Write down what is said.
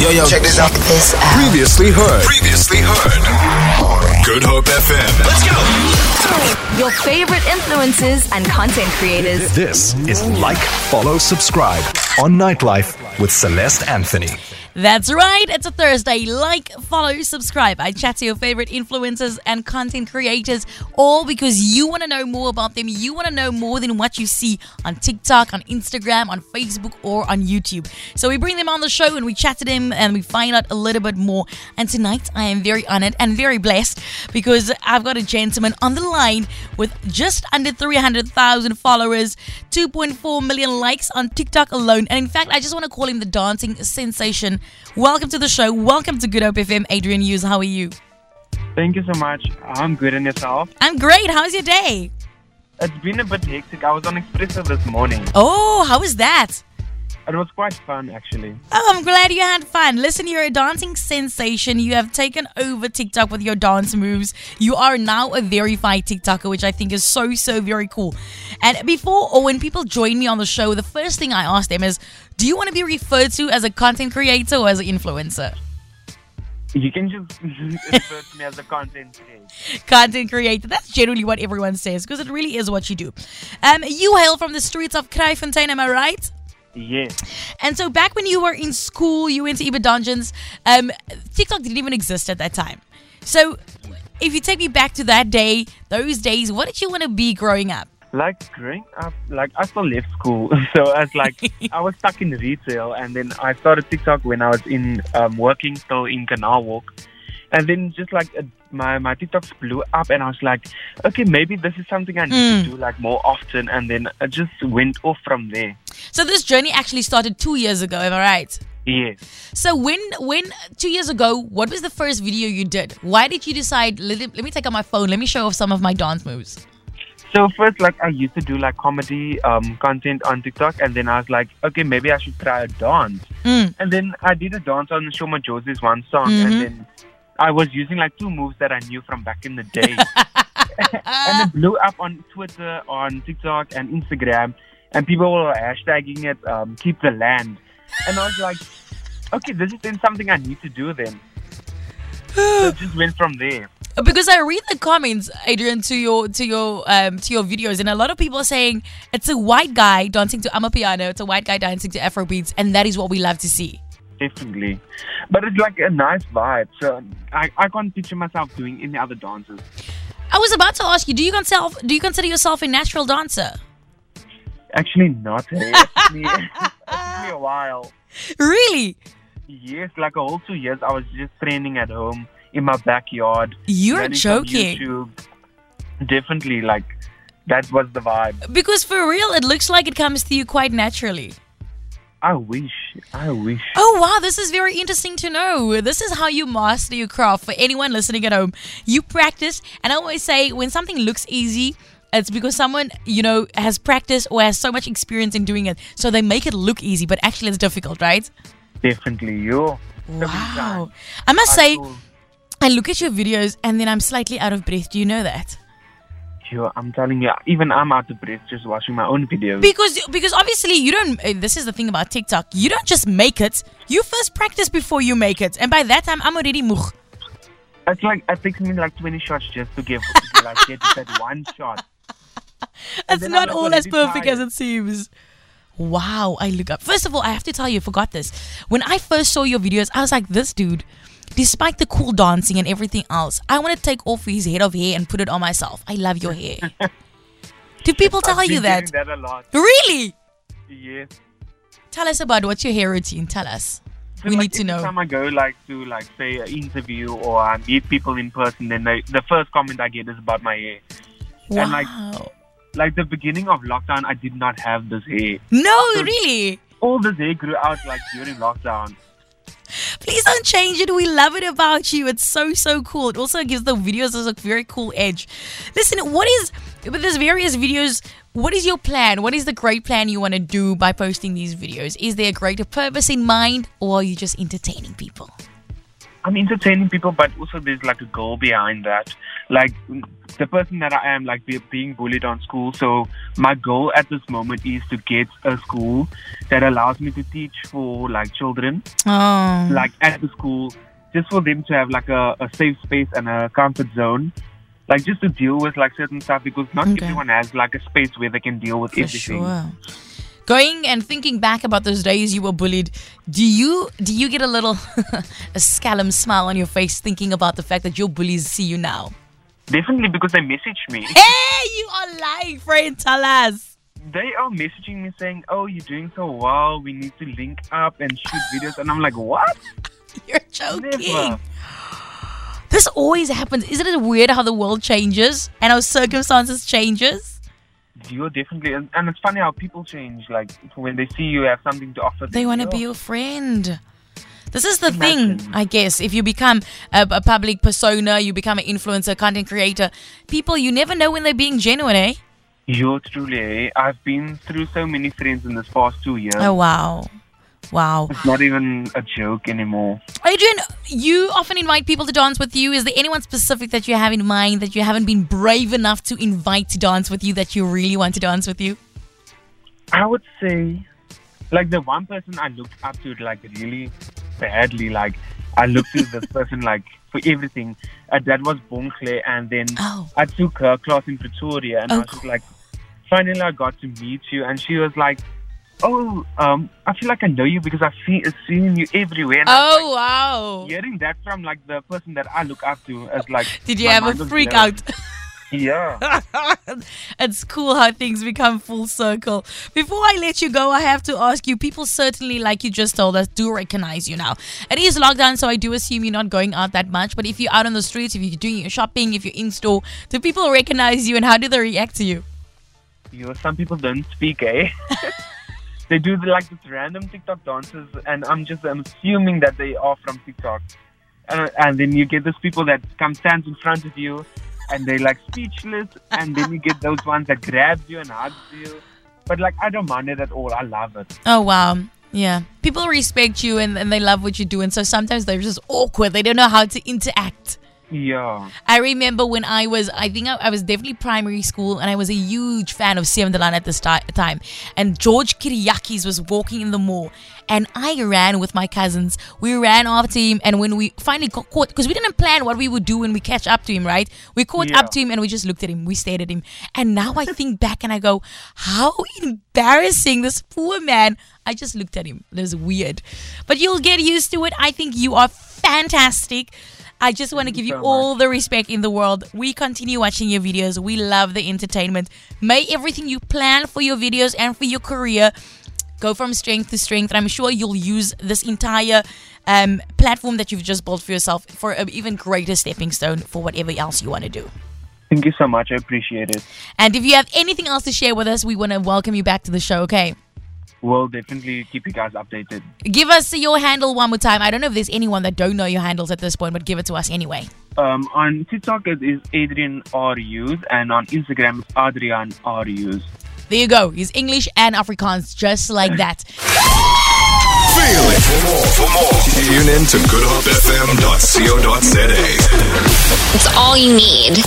Yo, yo, check this out. This out. Previously heard. Previously heard. Good Hope FM. Let's go. Your favorite influencers and content creators. This is Like, Follow, Subscribe on Nightlife with Celeste Anthony. That's right. It's a Thursday. Like, follow, subscribe. I chat to your favorite influencers and content creators, all because you want to know more about them. You want to know more than what you see on TikTok, on Instagram, on Facebook, or on YouTube. So we bring them on the show and we chat to them and we find out a little bit more. And tonight, I am very honored and very blessed because I've got a gentleman on the line with just under 300,000 followers, 2.4 million likes on TikTok alone. And in fact, I just want to call him the dancing sensation. Welcome to the show. Welcome to Good Hope FM. Adriaan Hughes, how are you? Thank you so much. I'm good and yourself. I'm great. How's your day? It's been a bit hectic. I was on Expresso this morning. Oh, how was that? It was quite fun actually. Oh, I'm glad you had fun. Listen, you're a dancing sensation. You have taken over TikTok with your dance moves. You are now a verified TikToker, which I think is so, so very cool. And before or when people join me on the show, the first thing I ask them is, do you want to be referred to as a content creator or as an influencer? You can just refer to me as a content creator. content creator. That's generally what everyone says because it really is what you do. Um, you hail from the streets of Kraaifontein, am I right? Yes. And so back when you were in school, you went to Eben Dönges, um, TikTok didn't even exist at that time. So if you take me back to that day, those days, what did you want to be growing up? Like growing up, like I still left school, so I was like, I was stuck in retail, and then I started TikTok when I was in um, working still in Canal Walk, and then just like uh, my my TikToks blew up, and I was like, okay, maybe this is something I need to do like more often, and then I just went off from there. So this journey actually started two years ago, am I right? Yes. So when when two years ago, what was the first video you did? Why did you decide? Let, let me take out my phone. Let me show off some of my dance moves. So first, like I used to do like comedy um, content on TikTok, and then I was like, okay, maybe I should try a dance. Mm. And then I did a dance on the Sho Sho Madjozi's one song, Mhm. and then I was using like two moves that I knew from back in the day, and it blew up on Twitter, on TikTok, and Instagram, and people were hashtagging it um, "Keep the Land," and I was like, okay, this is then something I need to do then. so it just went from there. Because I read the comments, Adriaan, to your to your um to your videos, and a lot of people are saying it's a white guy dancing to Amapiano, it's a white guy dancing to Afro beats, and that is what we love to see. Definitely. But it's like a nice vibe. So I, I can't picture myself doing any other dances. I was about to ask you, do you consider do you consider yourself a natural dancer? Actually, not. Hey. It took me, it took me a while. Really? Yes, like a whole two years, I was just training at home in my backyard. You're joking. YouTube. Definitely, like, that was the vibe. Because for real, it looks like it comes to you quite naturally. I wish. I wish. Oh wow, this is very interesting to know. This is how you master your craft. For anyone listening at home, you practice, and I always say when something looks easy, it's because someone you know has practiced or has so much experience in doing it, so they make it look easy, but actually it's difficult, right? Definitely. You. Wow. I must say, I look at your videos and then I'm slightly out of breath. Do you know that? Yo, I'm telling you, even I'm out of breath just watching my own videos. Because because obviously you don't. uh, This is the thing about TikTok. You don't just make it. You first practice before you make it, and by that time I'm already moeg. It's like it takes me like 20 shots just to give like get that one shot. It's not all as perfect as it seems. Wow, I look up. First of all, I have to tell you, I forgot this. When I first saw your videos, I was like, this dude, despite the cool dancing and everything else, I want to take off his head of hair and put it on myself. I love your hair. Do people tell you that? that a lot. Really? Yes. Tell us about what's your hair routine. Tell us. So, we like, need to know. every time I go like to like say an interview or I meet people in person, then they, the first comment I get is about my hair. Wow. And like like the beginning of lockdown, I did not have this hair. no, So- really? All this hair grew out like during lockdown. Please don't change it. We love it about you. It's so, so cool. It also gives the videos a very cool edge. Listen, what is, with these various videos, what is your plan? What is the great plan you want to do by posting these videos? Is there a greater purpose in mind or are you just entertaining people? I'm entertaining people, but also there's like a goal behind that. Like the person that I am, like be, being bullied on school. So my goal at this moment is to get a school that allows me to teach for like children, Oh. like at the school, just for them to have like a, a safe space and a comfort zone. Like just to deal with like certain stuff because not Okay. everyone has like a space where they can deal with For everything. sure. Going and thinking back about those days you were bullied, do you do you get a little a scallum smile on your face thinking about the fact that your bullies see you now? Definitely because they message me. Hey, you are lying, friend. Tell us. they are messaging me saying, "Oh, you're doing so well. We need to link up and shoot videos." And I'm like, "What? You're joking. Never." This always happens. Isn't it weird how the world changes and our circumstances changes? You're definitely, and, and it's funny how people change. Like when they see you have something to offer, They want to "Oh, be your friend. This is the thing, I guess. If you become a, a public persona, you become an influencer, content creator, people, you never know when they're being genuine, eh? You're truly. Eh? I've been through so many friends in this past two years. Oh, wow. Wow. It's not even a joke anymore. Adriaan, you often invite people to dance with you. Is there anyone specific that you have in mind that you haven't been brave enough to invite to dance with you that you really want to dance with you? I would say, like the one person I looked up to like really badly. Like I looked to this person like for everything. Uh, that was Bontle, and then Oh. I took her class in Pretoria, and Oh, I was like, finally I got to meet you, and she was like. Oh, um, I feel like I know you because I've seen, seen you everywhere. And Oh, wow. like, hearing that from like the person that I look up to as like. Did you have a freak blown. out? Yeah. it's cool how things become full circle. Before I let you go, I have to ask you people certainly, like you just told us, do recognize you now. It is lockdown, so I do assume you're not going out that much. But if you're out on the streets, if you're doing your shopping, if you're in store, do people recognize you and how do they react to you? You know, some people don't speak, eh? they do the, like this random TikTok dances, and I'm just I'm assuming that they are from TikTok. Uh, and then you get those people that come stand in front of you, and they like speechless, and then you get those ones that grabs you and hugs you. But like I don't mind it at all. I love it. Oh, wow. Yeah. People respect you and, and they love what you do. And so sometimes they're just awkward. They don't know how to interact. Yeah. I remember when I was, I think I, I was definitely primary school, and I was a huge fan of 7de Laan at this ti- time. And George Kiriakis was walking in the mall, and I ran with my cousins. We ran after him, and when we finally got caught, because we didn't plan what we would do when we catch up to him, right? We caught Yeah. up to him, and we just looked at him. We stared at him, and now I think back and I go, how embarrassing! This poor man. I just looked at him. It was weird, but you'll get used to it. I think you are fantastic. I just want to give you so all the respect in the world. We continue watching your videos. We love the entertainment. May everything you plan for your videos and for your career go from strength to strength. And I'm sure you'll use this entire um, platform that you've just built for yourself for an even greater stepping stone for whatever else you want to do. Thank you so much. I appreciate it. And if you have anything else to share with us, we want to welcome you back to the show, okay? We'll definitely keep you guys updated. Give us your handle one more time. I don't know if there's anyone that don't know your handles at this point, but give it to us anyway. Um, on TikTok it is Adrian R Hughes, and on Instagram it's Adrian R Hughes. There you go. He's English and Afrikaans, just like that. Feel it. For more, for more, tune in to goodhopefm.co.za. It's all you need.